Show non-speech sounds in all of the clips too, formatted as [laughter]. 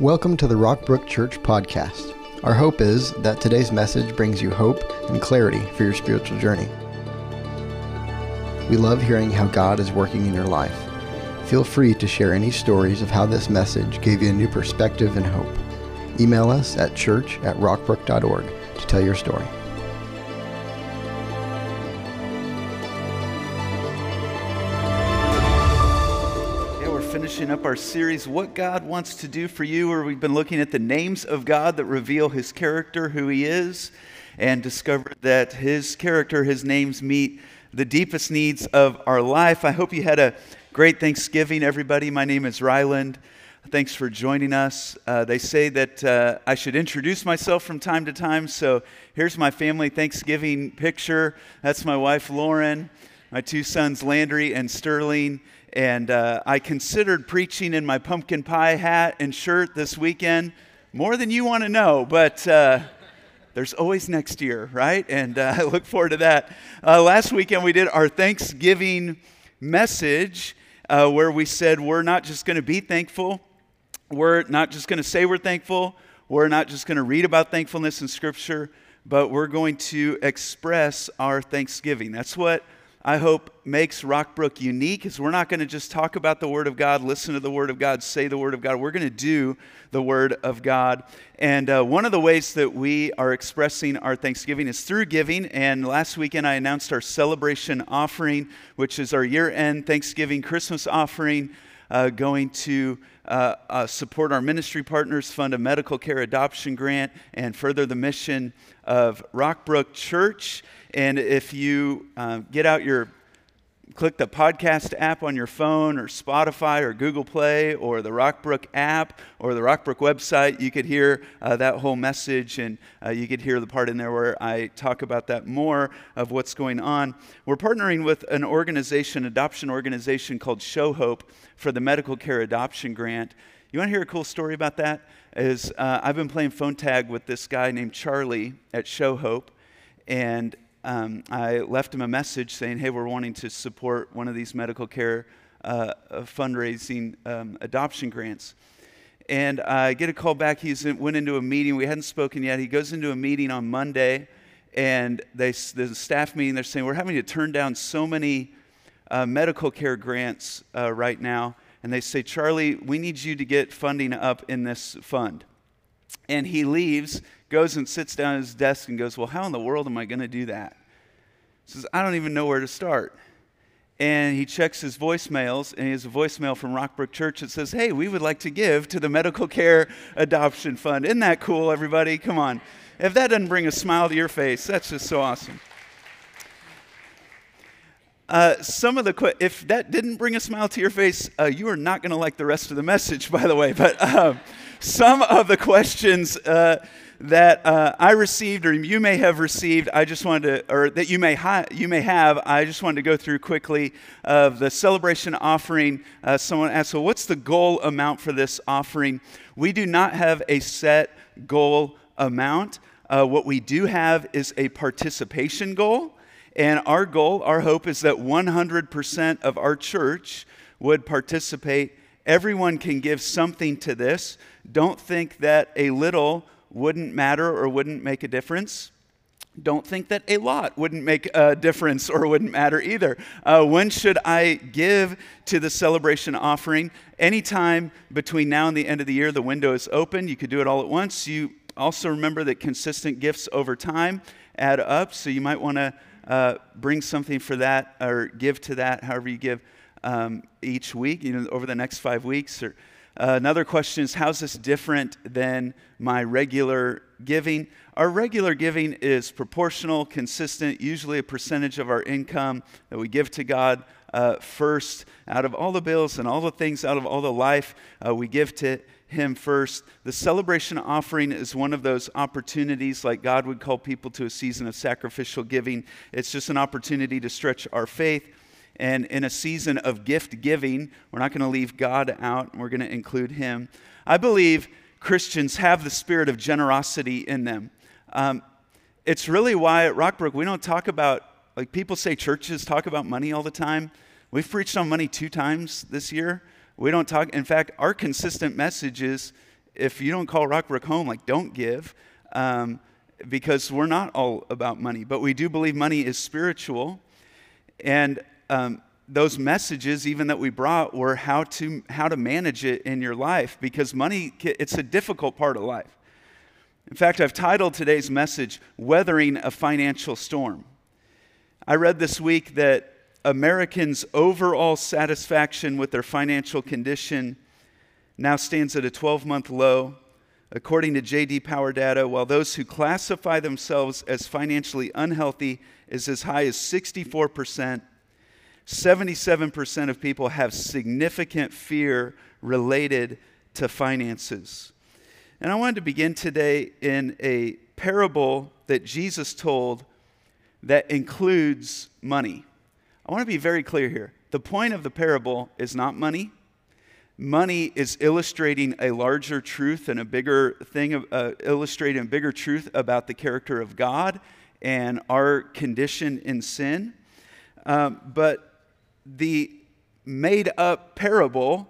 Welcome to the Rockbrook Church podcast. Our hope is that today's message brings you hope and clarity for your spiritual journey. We love hearing how God is working in your life. Feel free to share any stories of how this message gave you a new perspective and hope. Email us at church at rockbrook.org to tell your story. Up our series, What God Wants to Do for You, where we've been looking at the names of God that reveal His character, who He is, and discovered that His character, His names meet the deepest needs of our life. I hope you had a great Thanksgiving, everybody. My name is Ryland. Thanks for joining us. Uh, they say that uh, I should introduce myself from time to time, so here's my family Thanksgiving picture. That's my wife, Lauren, my two sons, Landry and Sterling. And uh, I considered preaching in my pumpkin pie hat and shirt this weekend more than you want to know, but uh, there's always next year, right? And uh, [laughs] I look forward to that. Uh, last weekend we did our Thanksgiving message uh, where we said we're not just going to be thankful, we're not just going to say we're thankful, we're not just going to read about thankfulness in Scripture, but we're going to express our thanksgiving. That's what I hope makes Rockbrook unique is we're not going to just talk about the Word of God, listen to the Word of God, say the Word of God. We're going to do the Word of God. And uh, one of the ways that we are expressing our thanksgiving is through giving. And last weekend I announced our celebration offering, which is our year end Thanksgiving Christmas offering, uh, going to uh, uh, support our ministry partners, fund a medical care adoption grant, and further the mission of Rockbrook Church. And if you uh, get out your click the podcast app on your phone or Spotify or Google Play or the Rockbrook app or the Rockbrook website, you could hear uh, that whole message and uh, you could hear the part in there where I talk about that more of what's going on. We're partnering with an organization, adoption organization called Show Hope for the Medical Care Adoption Grant. You want to hear a cool story about that? Is uh, I've been playing phone tag with this guy named Charlie at Show Hope, and um, I left him a message saying, hey, we're wanting to support one of these medical care uh, fundraising um, adoption grants. And I get a call back. He went into a meeting. We hadn't spoken yet. He goes into a meeting on Monday, and they, there's a staff meeting. They're saying, we're having to turn down so many uh, medical care grants uh, right now. And they say, Charlie, we need you to get funding up in this fund. And he leaves, goes and sits down at his desk and goes, Well, how in the world am I going to do that? He says, I don't even know where to start. And he checks his voicemails, and he has a voicemail from Rockbrook Church that says, Hey, we would like to give to the Medical Care Adoption Fund. Isn't that cool, everybody? Come on. If that doesn't bring a smile to your face, that's just so awesome. Uh, some of the if that didn't bring a smile to your face, uh, you are not going to like the rest of the message, by the way. But uh, some of the questions uh, that uh, I received, or you may have received, I just wanted to, or that you may ha- you may have, I just wanted to go through quickly of the celebration offering. Uh, someone asked, "Well, what's the goal amount for this offering?" We do not have a set goal amount. what we do have is a participation goal. And our goal, our hope is that 100% of our church would participate. Everyone can give something to this. Don't think that a little wouldn't matter or wouldn't make a difference. Don't think that a lot wouldn't make a difference or wouldn't matter either. Uh, when should I give to the celebration offering? Anytime between now and the end of the year, the window is open. You could do it all at once. You also remember that consistent gifts over time add up, so you might want to uh, bring something for that or give to that, however you give um, each week, you know, over the next five weeks. Or uh, another question is, how's this different than my regular giving? Our regular giving is proportional, consistent, usually a percentage of our income that we give to God uh, first. Out of all the bills and all the things, out of all the life, uh, we give to him first. The celebration offering is one of those opportunities, like God would call people to a season of sacrificial giving. It's just an opportunity to stretch our faith. And in a season of gift giving, we're not going to leave God out, we're going to include Him. I believe Christians have the spirit of generosity in them. Um, it's really why at Rockbrook we don't talk about, like people say churches talk about money all the time. We've preached on money two times this year. We don't talk, in fact, our consistent message is if you don't call Rockbrook home, like, don't give. Um, because we're not all about money, but we do believe money is spiritual. And um, those messages, even that we brought, were how to, how to manage it in your life because money, it's a difficult part of life. In fact, I've titled today's message, Weathering a Financial Storm. I read this week that Americans' overall satisfaction with their financial condition now stands at a 12 month low. According to JD Power data, while those who classify themselves as financially unhealthy is as high as 64%, 77% of people have significant fear related to finances. And I wanted to begin today in a parable that Jesus told that includes money. I want to be very clear here. The point of the parable is not money. Money is illustrating a larger truth and a bigger thing, uh, illustrating a bigger truth about the character of God and our condition in sin. Um, but the made up parable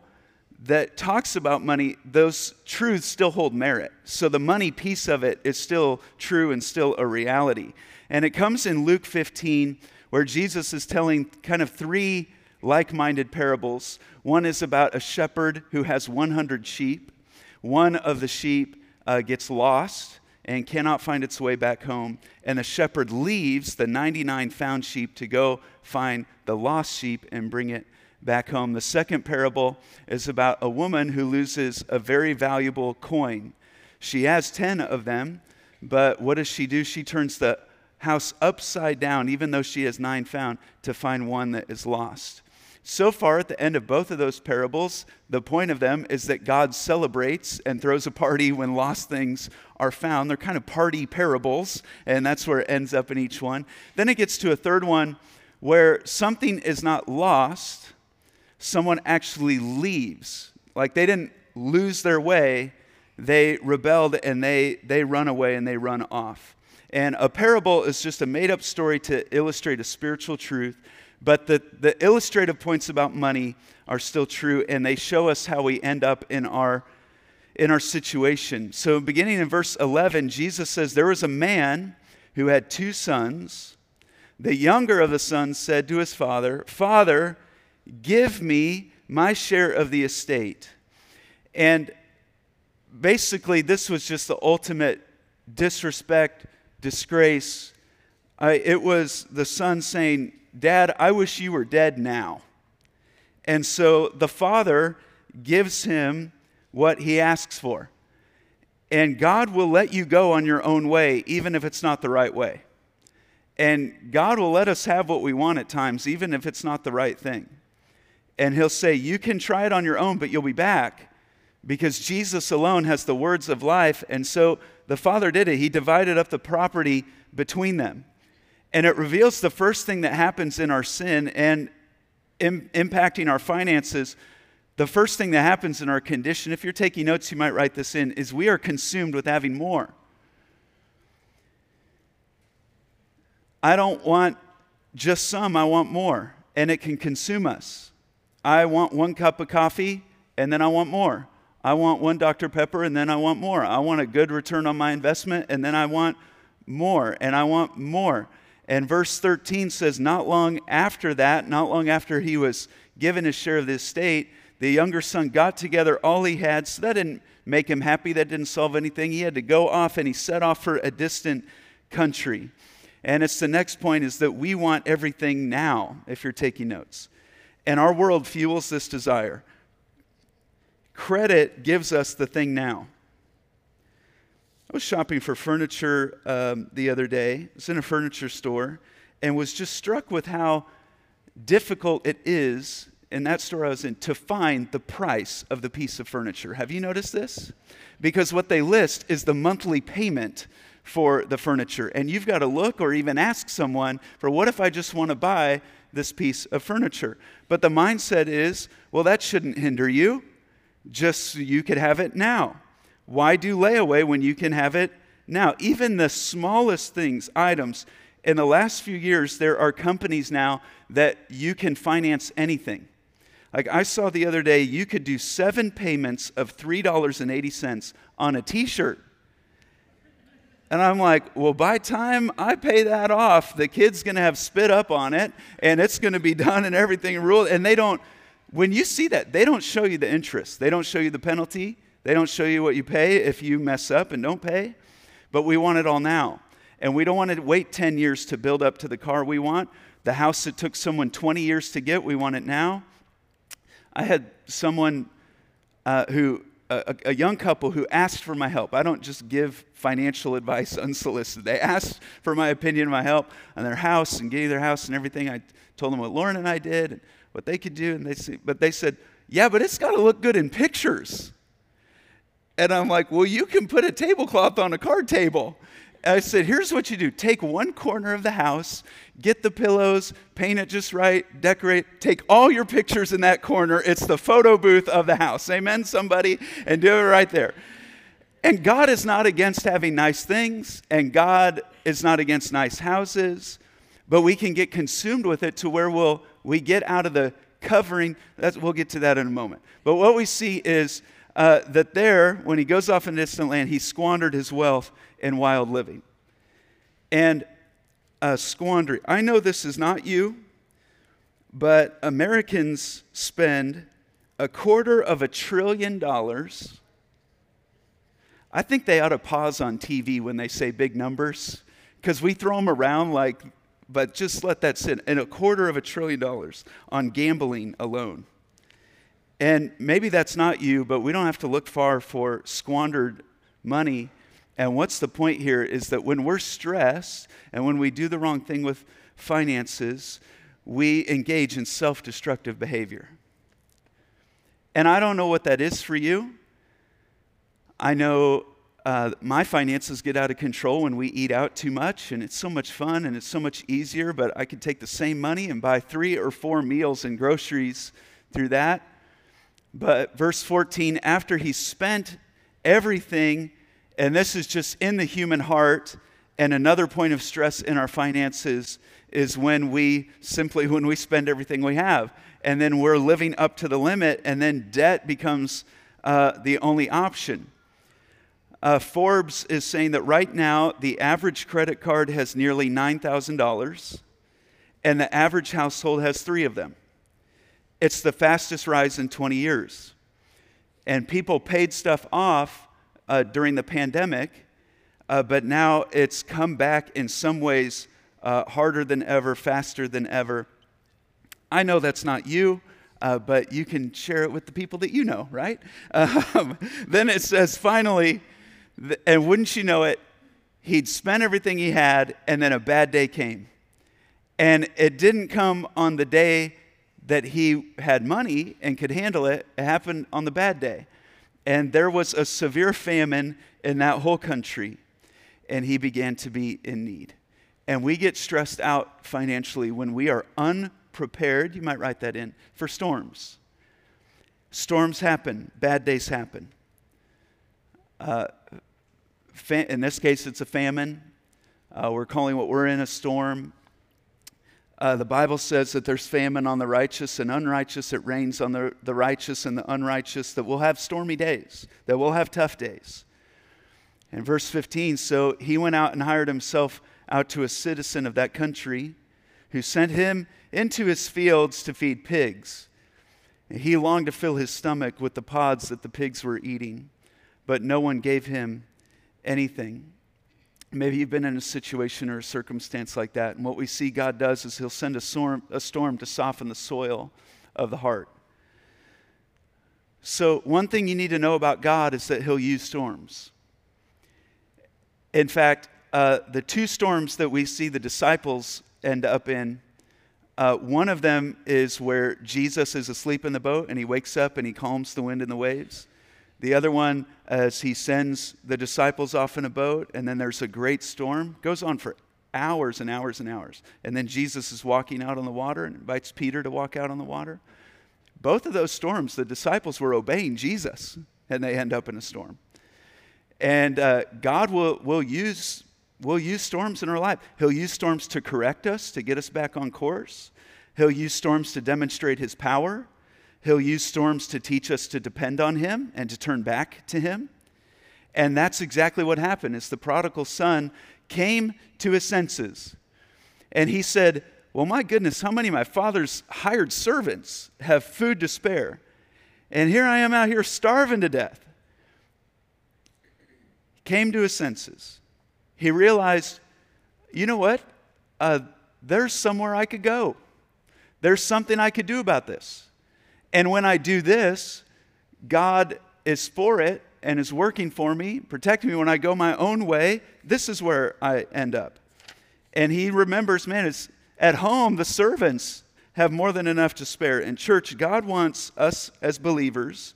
that talks about money, those truths still hold merit. So the money piece of it is still true and still a reality. And it comes in Luke 15, where Jesus is telling kind of three like minded parables. One is about a shepherd who has 100 sheep. One of the sheep uh, gets lost and cannot find its way back home. And the shepherd leaves the 99 found sheep to go find the lost sheep and bring it back home. The second parable is about a woman who loses a very valuable coin. She has 10 of them, but what does she do? She turns the house upside down, even though she has nine found, to find one that is lost. So far, at the end of both of those parables, the point of them is that God celebrates and throws a party when lost things are found. They're kind of party parables, and that's where it ends up in each one. Then it gets to a third one where something is not lost, someone actually leaves. Like they didn't lose their way, they rebelled and they, they run away and they run off. And a parable is just a made up story to illustrate a spiritual truth, but the, the illustrative points about money are still true, and they show us how we end up in our, in our situation. So, beginning in verse 11, Jesus says, There was a man who had two sons. The younger of the sons said to his father, Father, give me my share of the estate. And basically, this was just the ultimate disrespect disgrace. I, it was the son saying, Dad, I wish you were dead now. And so the father gives him what he asks for. And God will let you go on your own way, even if it's not the right way. And God will let us have what we want at times, even if it's not the right thing. And He'll say, You can try it on your own, but you'll be back because Jesus alone has the words of life. And so the father did it. He divided up the property between them. And it reveals the first thing that happens in our sin and Im- impacting our finances. The first thing that happens in our condition, if you're taking notes, you might write this in, is we are consumed with having more. I don't want just some, I want more. And it can consume us. I want one cup of coffee and then I want more. I want one Dr. Pepper and then I want more. I want a good return on my investment and then I want more and I want more. And verse 13 says, Not long after that, not long after he was given his share of the estate, the younger son got together all he had. So that didn't make him happy. That didn't solve anything. He had to go off and he set off for a distant country. And it's the next point is that we want everything now, if you're taking notes. And our world fuels this desire. Credit gives us the thing now. I was shopping for furniture um, the other day. I was in a furniture store and was just struck with how difficult it is in that store I was in to find the price of the piece of furniture. Have you noticed this? Because what they list is the monthly payment for the furniture. And you've got to look or even ask someone for what if I just want to buy this piece of furniture? But the mindset is, well, that shouldn't hinder you just you could have it now. Why do layaway when you can have it now? Even the smallest things, items, in the last few years, there are companies now that you can finance anything. Like I saw the other day, you could do seven payments of $3.80 on a t shirt. And I'm like, well, by time I pay that off, the kid's going to have spit up on it and it's going to be [laughs] done and everything ruled. And they don't, when you see that, they don't show you the interest. They don't show you the penalty. They don't show you what you pay if you mess up and don't pay. But we want it all now. And we don't want to wait 10 years to build up to the car we want. The house that took someone 20 years to get, we want it now. I had someone uh, who, a, a, young couple who asked for my help. I don't just give financial advice [laughs] unsolicited. They asked for my opinion, my help on their house and getting their house and everything. I told them what Lauren and I did, and what they could do, and they say, but they said, "Yeah, but it's got to look good in pictures." And I'm like, "Well, you can put a tablecloth on a card table." I said, here's what you do take one corner of the house, get the pillows, paint it just right, decorate, take all your pictures in that corner. It's the photo booth of the house. Amen, somebody, and do it right there. And God is not against having nice things, and God is not against nice houses, but we can get consumed with it to where we'll, we get out of the covering. That's, we'll get to that in a moment. But what we see is uh, that there, when he goes off in distant land, he squandered his wealth in wild living. And a squandering. I know this is not you, but Americans spend a quarter of a trillion dollars. I think they ought to pause on TV when they say big numbers because we throw them around like, but just let that sit. And a quarter of a trillion dollars on gambling alone. And maybe that's not you, but we don't have to look far for squandered money. And what's the point here is that when we're stressed and when we do the wrong thing with finances, we engage in self destructive behavior. And I don't know what that is for you. I know uh, my finances get out of control when we eat out too much, and it's so much fun and it's so much easier, but I could take the same money and buy three or four meals and groceries through that. But verse 14, after he spent everything, and this is just in the human heart, and another point of stress in our finances is when we simply when we spend everything we have. And then we're living up to the limit and then debt becomes uh, the only option. Uh, forbes is saying that right now the average credit card has nearly $9000 and the average household has three of them it's the fastest rise in 20 years. And people paid stuff off uh, during the pandemic, uh, but now it's come back in some ways uh, harder than ever, faster than ever. I know that's not you. Uh, but you can share it with the people that you know, right? [laughs] Um, then it says, finally, and wouldn't you know it, he'd spent everything he had, and then a bad day came. And it didn't come on the day that he had money and could handle it, it happened on the bad day. And there was a severe famine in that whole country, and he began to be in need. And we get stressed out financially when we are unprepared, you might write that in, for storms. Storms happen, bad days happen. Uh, in this case, it's a famine. Uh, we're calling what we're in a storm. Uh, the Bible says that there's famine on the righteous and unrighteous. It rains on the, the righteous and the unrighteous, that we'll have stormy days, that we'll have tough days. In verse 15, so he went out and hired himself out to a citizen of that country who sent him into his fields to feed pigs. He longed to fill his stomach with the pods that the pigs were eating, but no one gave him anything. Maybe you've been in a situation or a circumstance like that, and what we see God does is He'll send a storm, a storm to soften the soil of the heart. So, one thing you need to know about God is that He'll use storms. In fact, uh, the two storms that we see the disciples end up in, uh, one of them is where Jesus is asleep in the boat and he wakes up and he calms the wind and the waves. The other one, as he sends the disciples off in a boat, and then there's a great storm, goes on for hours and hours and hours. And then Jesus is walking out on the water and invites Peter to walk out on the water. Both of those storms, the disciples were obeying Jesus, and they end up in a storm. And uh, God will, will, use, will use storms in our life. He'll use storms to correct us, to get us back on course. He'll use storms to demonstrate his power He'll use storms to teach us to depend on Him and to turn back to Him. And that's exactly what happened is the prodigal son came to his senses. And he said, Well, my goodness, how many of my father's hired servants have food to spare? And here I am out here starving to death. Came to his senses. He realized, you know what? Uh, there's somewhere I could go. There's something I could do about this. And when I do this, God is for it and is working for me, protecting me when I go my own way. This is where I end up. And he remembers, man, it's at home, the servants have more than enough to spare. In church, God wants us as believers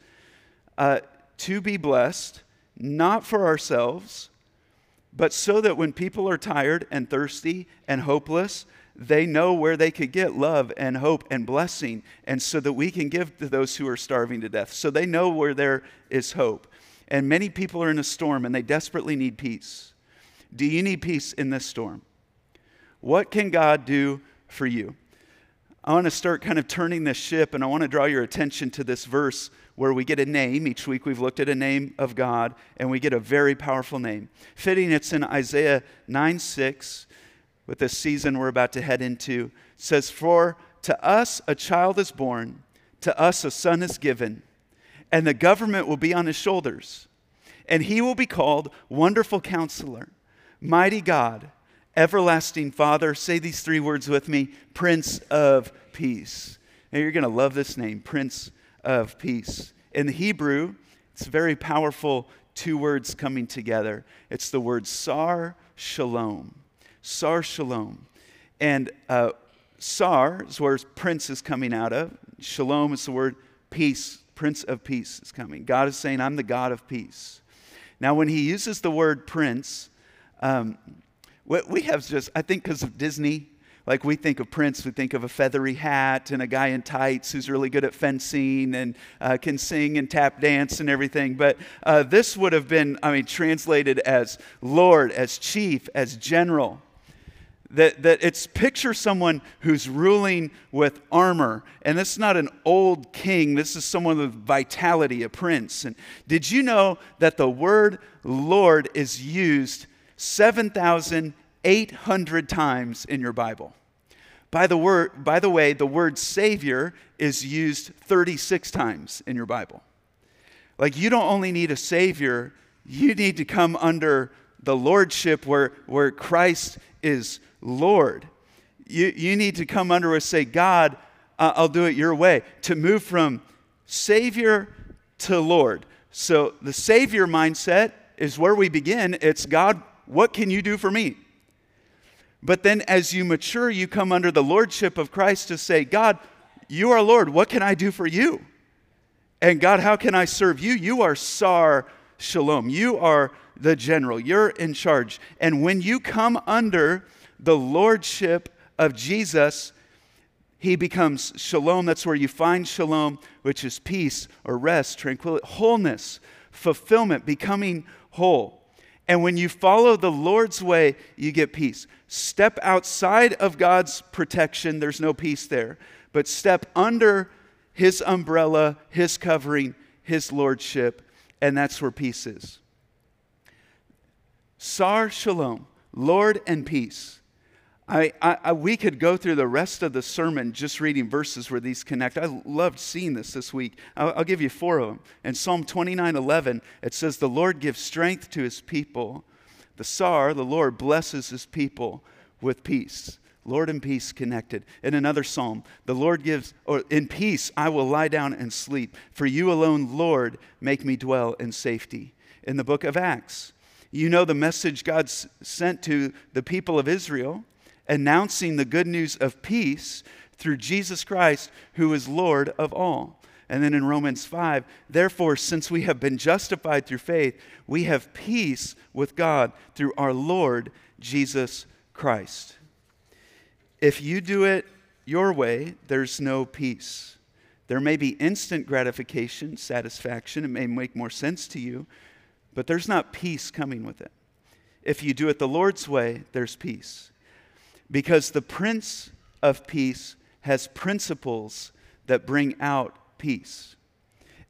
uh, to be blessed, not for ourselves, but so that when people are tired and thirsty and hopeless, they know where they could get love and hope and blessing, and so that we can give to those who are starving to death. So they know where there is hope. And many people are in a storm and they desperately need peace. Do you need peace in this storm? What can God do for you? I want to start kind of turning this ship, and I want to draw your attention to this verse where we get a name. Each week we've looked at a name of God, and we get a very powerful name. Fitting, it's in Isaiah 9 6 with this season we're about to head into. Says, For to us a child is born, to us a son is given, and the government will be on his shoulders. And he will be called Wonderful Counselor, Mighty God, Everlasting Father. Say these three words with me Prince of Peace. Now you're going to love this name, Prince of Peace. In the Hebrew, it's very powerful two words coming together. It's the word Sar Shalom. Sar Shalom. And uh, Sar is where Prince is coming out of. Shalom is the word peace. Prince of Peace is coming. God is saying, I'm the God of peace. Now, when he uses the word prince, um, we have just, I think, because of Disney, like we think of Prince, we think of a feathery hat and a guy in tights who's really good at fencing and uh, can sing and tap dance and everything. But uh, this would have been, I mean, translated as Lord, as chief, as general that, that it's picture someone who's ruling with armor. And this is not an old king, this is someone with vitality, a prince. And did you know that the word Lord is used 7,800 times in your Bible? By the, word, by the way, the word Savior is used 36 times in your Bible. Like, you don't only need a Savior, you need to come under the Lordship where, where Christ is Lord. You, you need to come under us say, God, uh, I'll do it your way. To move from Savior to Lord. So the Savior mindset is where we begin. It's God, what can you do for me? But then as you mature, you come under the Lordship of Christ to say, God, you are Lord. What can I do for you? And God, how can I serve you? You are Sar Shalom. You are the general. You're in charge. And when you come under the lordship of Jesus, he becomes shalom. That's where you find shalom, which is peace or rest, tranquility, wholeness, fulfillment, becoming whole. And when you follow the Lord's way, you get peace. Step outside of God's protection, there's no peace there. But step under His umbrella, His covering, His lordship, and that's where peace is. Sar Shalom, Lord and peace. I, I, we could go through the rest of the sermon just reading verses where these connect. I loved seeing this this week. I'll, I'll give you four of them. In Psalm 29 11, it says, The Lord gives strength to his people. The Sar, the Lord, blesses his people with peace. Lord and peace connected. In another psalm, the Lord gives, or in peace I will lie down and sleep. For you alone, Lord, make me dwell in safety. In the book of Acts, you know the message God sent to the people of Israel announcing the good news of peace through Jesus Christ, who is Lord of all. And then in Romans 5, therefore, since we have been justified through faith, we have peace with God through our Lord Jesus Christ. If you do it your way, there's no peace. There may be instant gratification, satisfaction, it may make more sense to you, but there's not peace coming with it. If you do it the Lord's way, there's peace because the Prince of Peace has principles that bring out peace.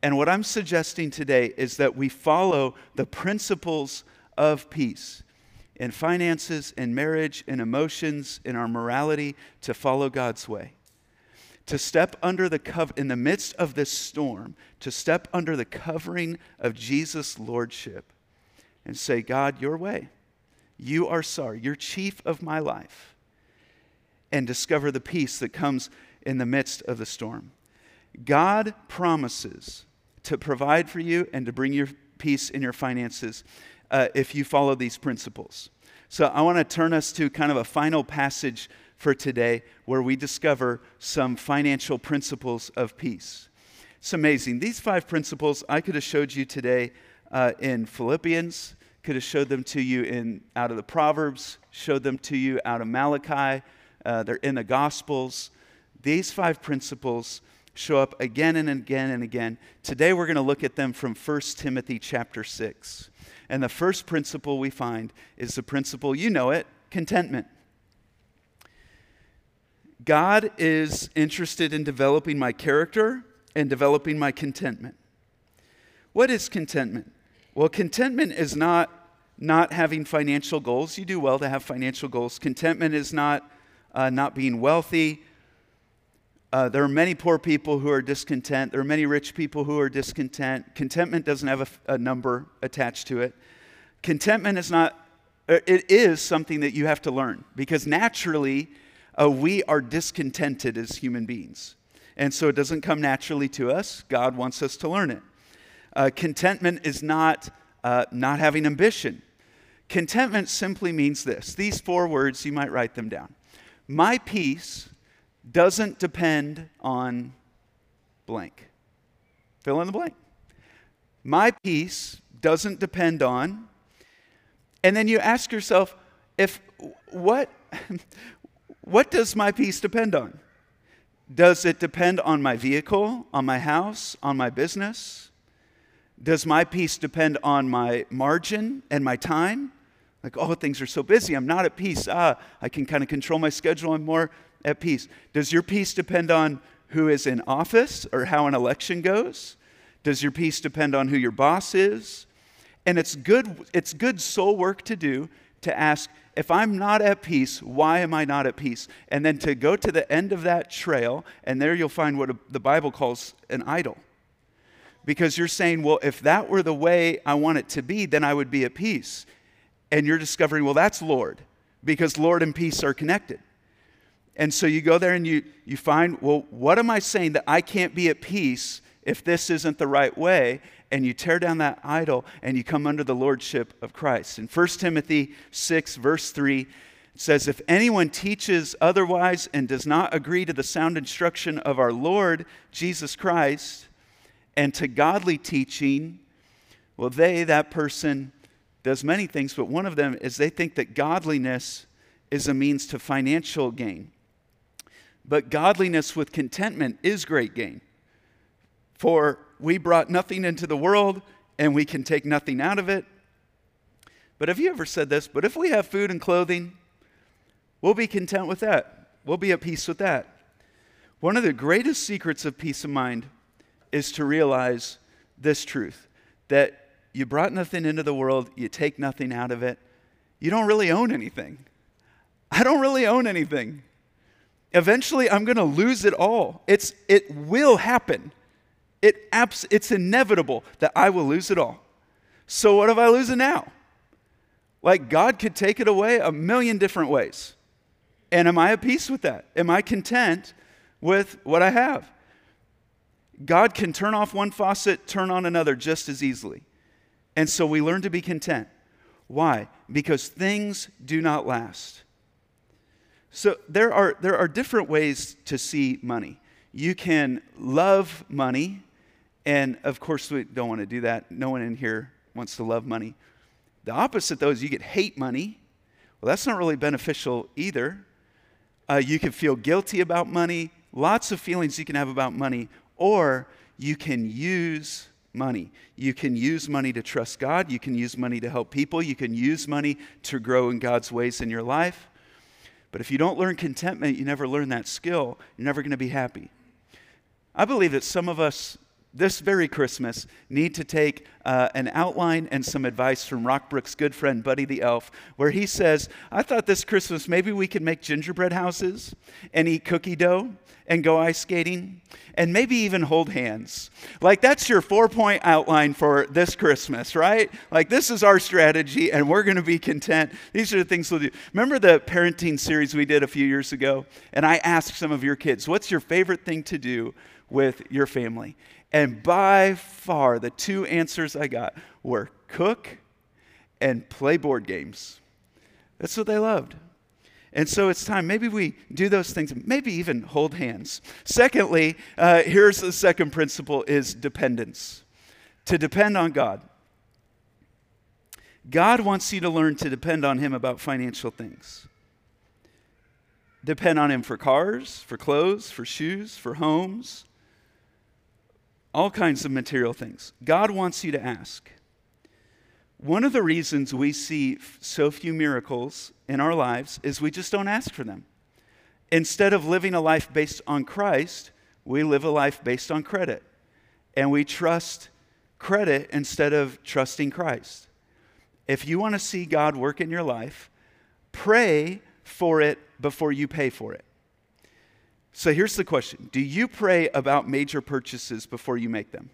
And what I'm suggesting today is that we follow the principles of peace in finances, in marriage, in emotions, in our morality, to follow God's way. To step under the cover, in the midst of this storm, to step under the covering of Jesus' lordship and say, God, your way. You are Sar. You're chief of my life. And discover the peace that comes in the midst of the storm. God promises to provide for you and to bring you peace in your finances uh, if you follow these principles. So I want to turn us to kind of a final passage for today where we discover some financial principles of peace. It's amazing. These five principles I could have showed you today uh, in Philippians, could have showed them to you in out of the Proverbs, showed them to you out of Malachi. Uh, they're in the Gospels. These five principles show up again and again and again. Today we're going to look at them from 1 Timothy chapter 6. And the first principle we find is the principle, you know it, contentment. God is interested in developing my character and developing my contentment. What is contentment? Well, contentment is not not having financial goals. You do well to have financial goals. Contentment is not uh, not being wealthy. Uh, there are many poor people who are discontent. There are many rich people who are discontent. Contentment doesn't have a, a number attached to it. Contentment is not, uh, it is something that you have to learn because naturally uh, we are discontented as human beings. And so it doesn't come naturally to us. God wants us to learn it. Uh, contentment is not uh, not having ambition. Contentment simply means this these four words, you might write them down. My peace doesn't depend on blank. Fill in the blank. My peace doesn't depend on. And then you ask yourself, if what [laughs] what does my peace depend on? Does it depend on my vehicle, on my house, on my business? Does my peace depend on my margin and my time? Like, oh, things are so busy. I'm not at peace. Ah, I can kind of control my schedule. I'm more at peace. Does your peace depend on who is in office or how an election goes? Does your peace depend on who your boss is? And it's good, it's good soul work to do to ask, if I'm not at peace, why am I not at peace? And then to go to the end of that trail, and there you'll find what the Bible calls an idol. Because you're saying, well, if that were the way I want it to be, then I would be at peace. And you're discovering, well, that's Lord, because Lord and peace are connected. And so you go there and you, you find, well, what am I saying that I can't be at peace if this isn't the right way? And you tear down that idol and you come under the lordship of Christ. In 1 Timothy 6, verse 3, it says, If anyone teaches otherwise and does not agree to the sound instruction of our Lord Jesus Christ and to godly teaching, well, they, that person, does many things, but one of them is they think that godliness is a means to financial gain. But godliness with contentment is great gain. For we brought nothing into the world and we can take nothing out of it. But have you ever said this? But if we have food and clothing, we'll be content with that. We'll be at peace with that. One of the greatest secrets of peace of mind is to realize this truth that you brought nothing into the world, you take nothing out of it, you don't really own anything. I don't really own anything. Eventually, I'm going to lose it all. It's, it will happen. It abs- it's inevitable that I will lose it all. So, what if I lose it now? Like, God could take it away a million different ways. And am I at peace with that? Am I content with what I have? God can turn off one faucet, turn on another just as easily. And so we learn to be content. Why? Because things do not last. So there are, there are different ways to see money. You can love money, and of course, we don't want to do that. No one in here wants to love money. The opposite, though, is you get hate money. Well, that's not really beneficial either. Uh, you can feel guilty about money, lots of feelings you can have about money, or you can use money. You can use money to trust God, you can use money to help people, you can use money to grow in God's ways in your life. But if you don't learn contentment, you never learn that skill, you're never going to be happy. I believe that some of us this very Christmas need to take uh, an outline and some advice from Rockbrook's good friend Buddy the Elf, where he says, I thought this Christmas maybe we could make gingerbread houses and eat cookie dough and go ice skating and maybe even hold hands. Like, that's your four point outline for this Christmas, right? Like, this is our strategy and we're going to be content. These are the things we'll do. Remember the parenting series we did a few years ago? And I asked some of your kids, what's your favorite thing to do with your family? And by far, the two answers I got were cook and play board games. That's what they loved. And so it's time. Maybe we do those things, maybe even hold hands. Secondly, uh, here's the second principle is dependence. To depend on God. God wants you to learn to depend on Him about financial things. Depend on Him for cars, for clothes, for shoes, for homes, all kinds of material things. God wants you to ask. One of the reasons we see so few miracles in our lives is we just don't ask for them. Instead of living a life based on Christ, we live a life based on credit. And we trust credit instead of trusting Christ. If you want to see God work in your life, pray for it before you pay for it. So here's the question Do you pray about major purchases before you make them?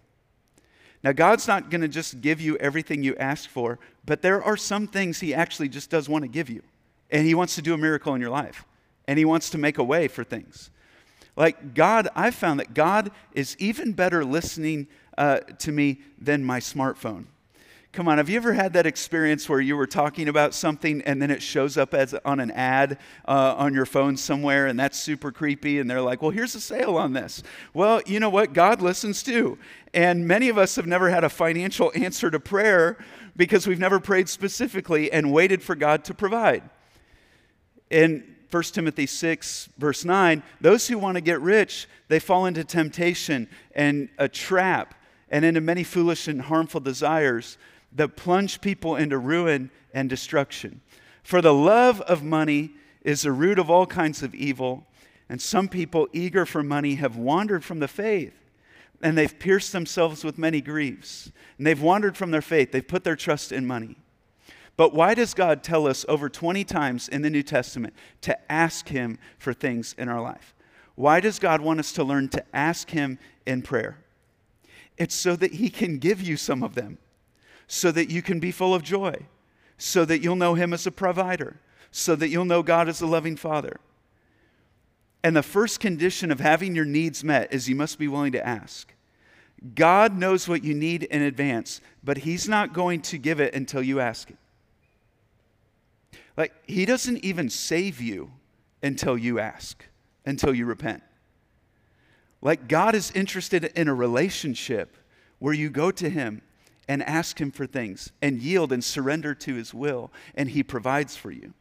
Now, God's not going to just give you everything you ask for, but there are some things He actually just does want to give you. And He wants to do a miracle in your life, and He wants to make a way for things. Like God, I've found that God is even better listening uh, to me than my smartphone. Come on, have you ever had that experience where you were talking about something and then it shows up as on an ad uh, on your phone somewhere and that's super creepy and they're like, well, here's a sale on this. Well, you know what? God listens too. And many of us have never had a financial answer to prayer because we've never prayed specifically and waited for God to provide. In 1 Timothy 6, verse 9, those who want to get rich, they fall into temptation and a trap and into many foolish and harmful desires that plunge people into ruin and destruction. For the love of money is the root of all kinds of evil, and some people eager for money have wandered from the faith, and they've pierced themselves with many griefs. And they've wandered from their faith, they've put their trust in money. But why does God tell us over 20 times in the New Testament to ask Him for things in our life? Why does God want us to learn to ask Him in prayer? It's so that He can give you some of them so that you can be full of joy, so that you'll know Him as a provider, so that you'll know God as a loving Father. And the first condition of having your needs met is you must be willing to ask. God knows what you need in advance, but He's not going to give it until you ask it. Like, He doesn't even save you until you ask, until you repent. Like, God is interested in a relationship where you go to Him and ask Him for things and yield and surrender to His will, and He provides for you.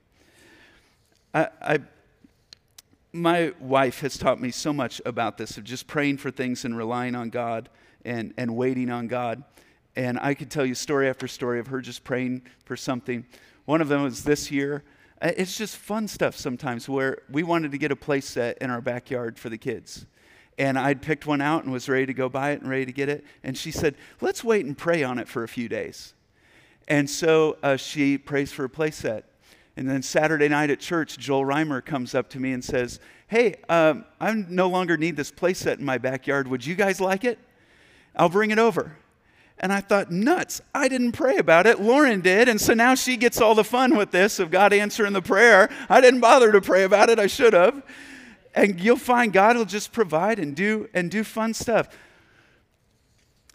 I, I, my wife has taught me so much about this of just praying for things and relying on God and, and waiting on God. And I could tell you story after story of her just praying for something. One of them was this year. It's just fun stuff sometimes where we wanted to get a play set in our backyard for the kids and I'd picked one out and was ready to go buy it and ready to get it. And she said, Let's wait and pray on it for a few days. And so uh, she prays for a playset. And then Saturday night at church, Joel Reimer comes up to me and says, Hey, um, I no longer need this playset in my backyard. Would you guys like it? I'll bring it over. And I thought, nuts, I didn't pray about it. Lauren did. And so now she gets all the fun with this of God answering the prayer. I didn't bother to pray about it. I should have and you'll find God will just provide and do and do fun stuff.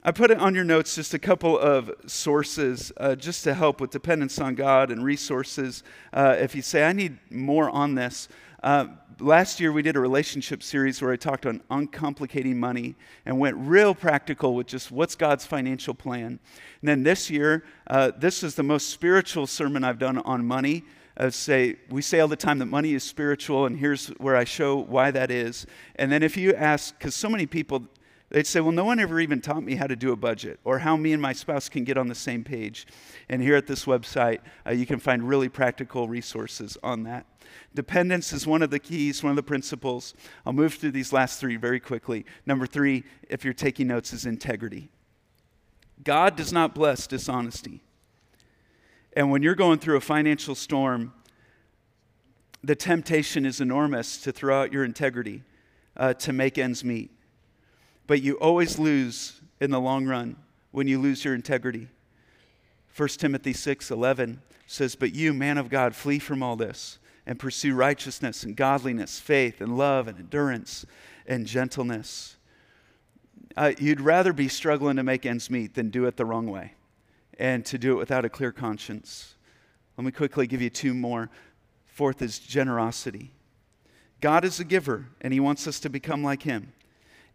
I put it on your notes just a couple of sources uh, just to help with dependence on God and resources. Uh, if you say, I need more on this. Uh, last year we did a relationship series where I talked on uncomplicating money and went real practical with just what's God's financial plan. And then this year, uh, this is the most spiritual sermon I've done on money uh, say, we say all the time that money is spiritual, and here's where I show why that is. And then if you ask, because so many people They'd say, Well, no one ever even taught me how to do a budget or how me and my spouse can get on the same page. And here at this website, uh, you can find really practical resources on that. Dependence is one of the keys, one of the principles. I'll move through these last three very quickly. Number three, if you're taking notes, is integrity. God does not bless dishonesty. And when you're going through a financial storm, the temptation is enormous to throw out your integrity uh, to make ends meet. But you always lose in the long run when you lose your integrity. 1 Timothy 6 11 says, But you, man of God, flee from all this and pursue righteousness and godliness, faith and love and endurance and gentleness. Uh, you'd rather be struggling to make ends meet than do it the wrong way and to do it without a clear conscience. Let me quickly give you two more. Fourth is generosity. God is a giver, and He wants us to become like Him.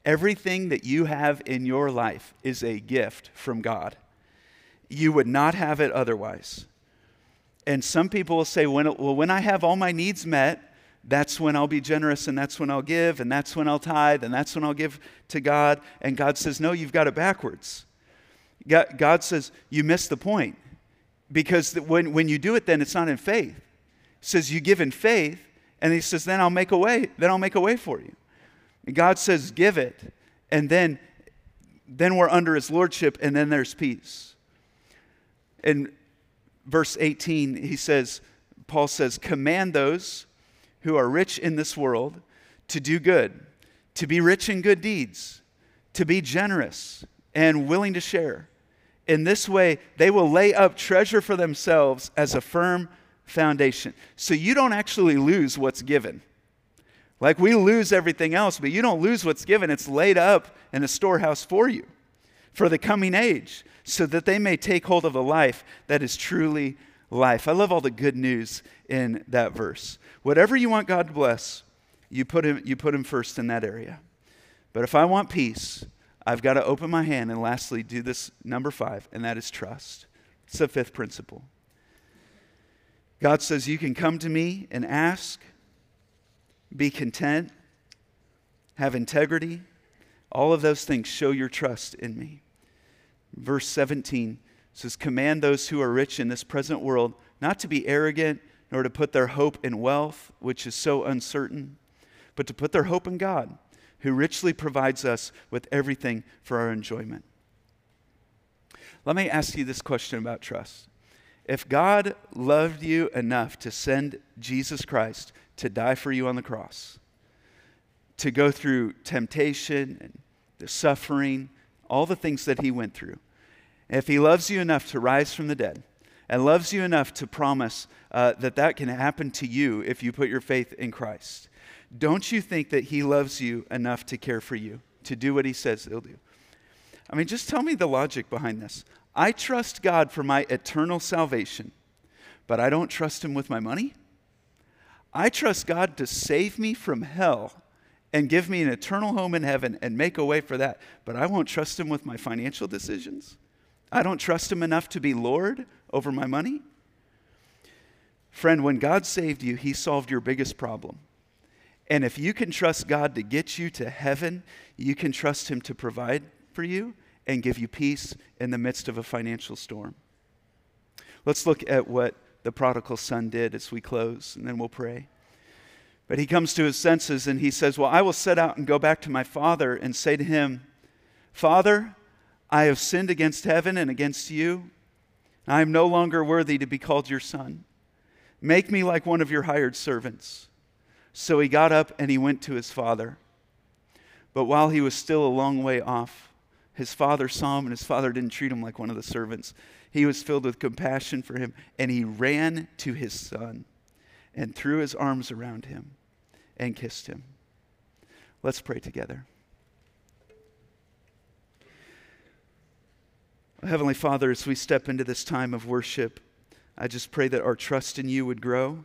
Everything that you have in your life is a gift from God. You would not have it otherwise. And some people will say, well, when I have all my needs met, that's when I'll be generous and that's when I'll give and that's when I'll tithe and that's when I'll give to God. And God says, no, you've got it backwards. God says, you missed the point. Because when, when you do it, then it's not in faith. Says, you give in faith, and he says, then I'll make a way. Then I'll make a way for you. And God says, give it. And then, then we're under his lordship, and then there's peace. In verse 18, he says, Paul says, command those who are rich in this world to do good, to be rich in good deeds, to be generous and willing to share. In this way, they will lay up treasure for themselves as a firm foundation. So you don't actually lose what's given. Like we lose everything else, but you don't lose what's given. It's laid up in a storehouse for you for the coming age, so that they may take hold of the life that is truly life. I love all the good news in that verse. Whatever you want God to bless, you put him, you put him first in that area. But if I want peace, I've got to open my hand and lastly do this number five, and that is trust. It's the fifth principle. God says, You can come to me and ask, be content, have integrity. All of those things show your trust in me. Verse 17 says, Command those who are rich in this present world not to be arrogant, nor to put their hope in wealth, which is so uncertain, but to put their hope in God who richly provides us with everything for our enjoyment. Let me ask you this question about trust. If God loved you enough to send Jesus Christ to die for you on the cross, to go through temptation and the suffering, all the things that he went through, if he loves you enough to rise from the dead, and loves you enough to promise uh, that that can happen to you if you put your faith in Christ, don't you think that He loves you enough to care for you, to do what He says He'll do? I mean, just tell me the logic behind this. I trust God for my eternal salvation, but I don't trust Him with my money? I trust God to save me from hell and give me an eternal home in heaven and make a way for that, but I won't trust Him with my financial decisions? I don't trust Him enough to be Lord over my money? Friend, when God saved you, He solved your biggest problem. And if you can trust God to get you to heaven, you can trust Him to provide for you and give you peace in the midst of a financial storm. Let's look at what the prodigal son did as we close, and then we'll pray. But he comes to his senses and he says, Well, I will set out and go back to my father and say to him, Father, I have sinned against heaven and against you. I am no longer worthy to be called your son. Make me like one of your hired servants. So he got up and he went to his father. But while he was still a long way off, his father saw him, and his father didn't treat him like one of the servants. He was filled with compassion for him, and he ran to his son and threw his arms around him and kissed him. Let's pray together. Heavenly Father, as we step into this time of worship, I just pray that our trust in you would grow.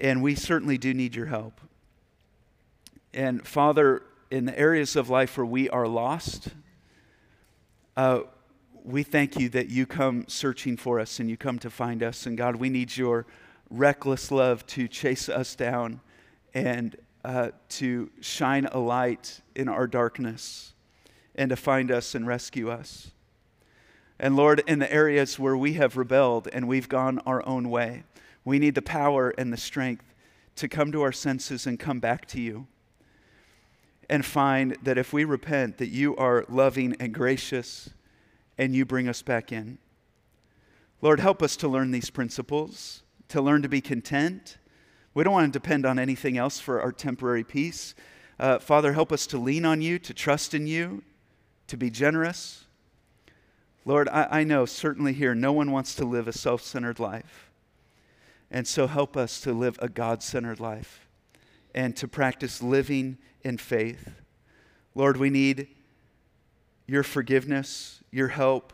And we certainly do need your help. And Father, in the areas of life where we are lost, uh, we thank you that you come searching for us and you come to find us. And God, we need your reckless love to chase us down and uh, to shine a light in our darkness and to find us and rescue us. And Lord, in the areas where we have rebelled and we've gone our own way, we need the power and the strength to come to our senses and come back to you and find that if we repent that you are loving and gracious and you bring us back in. Lord, help us to learn these principles, to learn to be content. We don't want to depend on anything else for our temporary peace. Uh, Father, help us to lean on you, to trust in you, to be generous. Lord, I, I know certainly here no one wants to live a self centered life. And so help us to live a God centered life and to practice living in faith. Lord, we need your forgiveness, your help.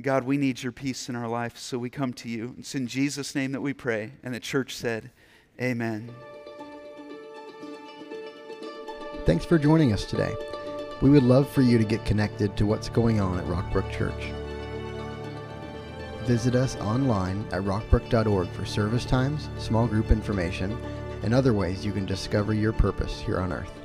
God, we need your peace in our life, so we come to you. It's in Jesus' name that we pray. And the church said, Amen. Thanks for joining us today. We would love for you to get connected to what's going on at Rockbrook Church. Visit us online at rockbrook.org for service times, small group information, and other ways you can discover your purpose here on earth.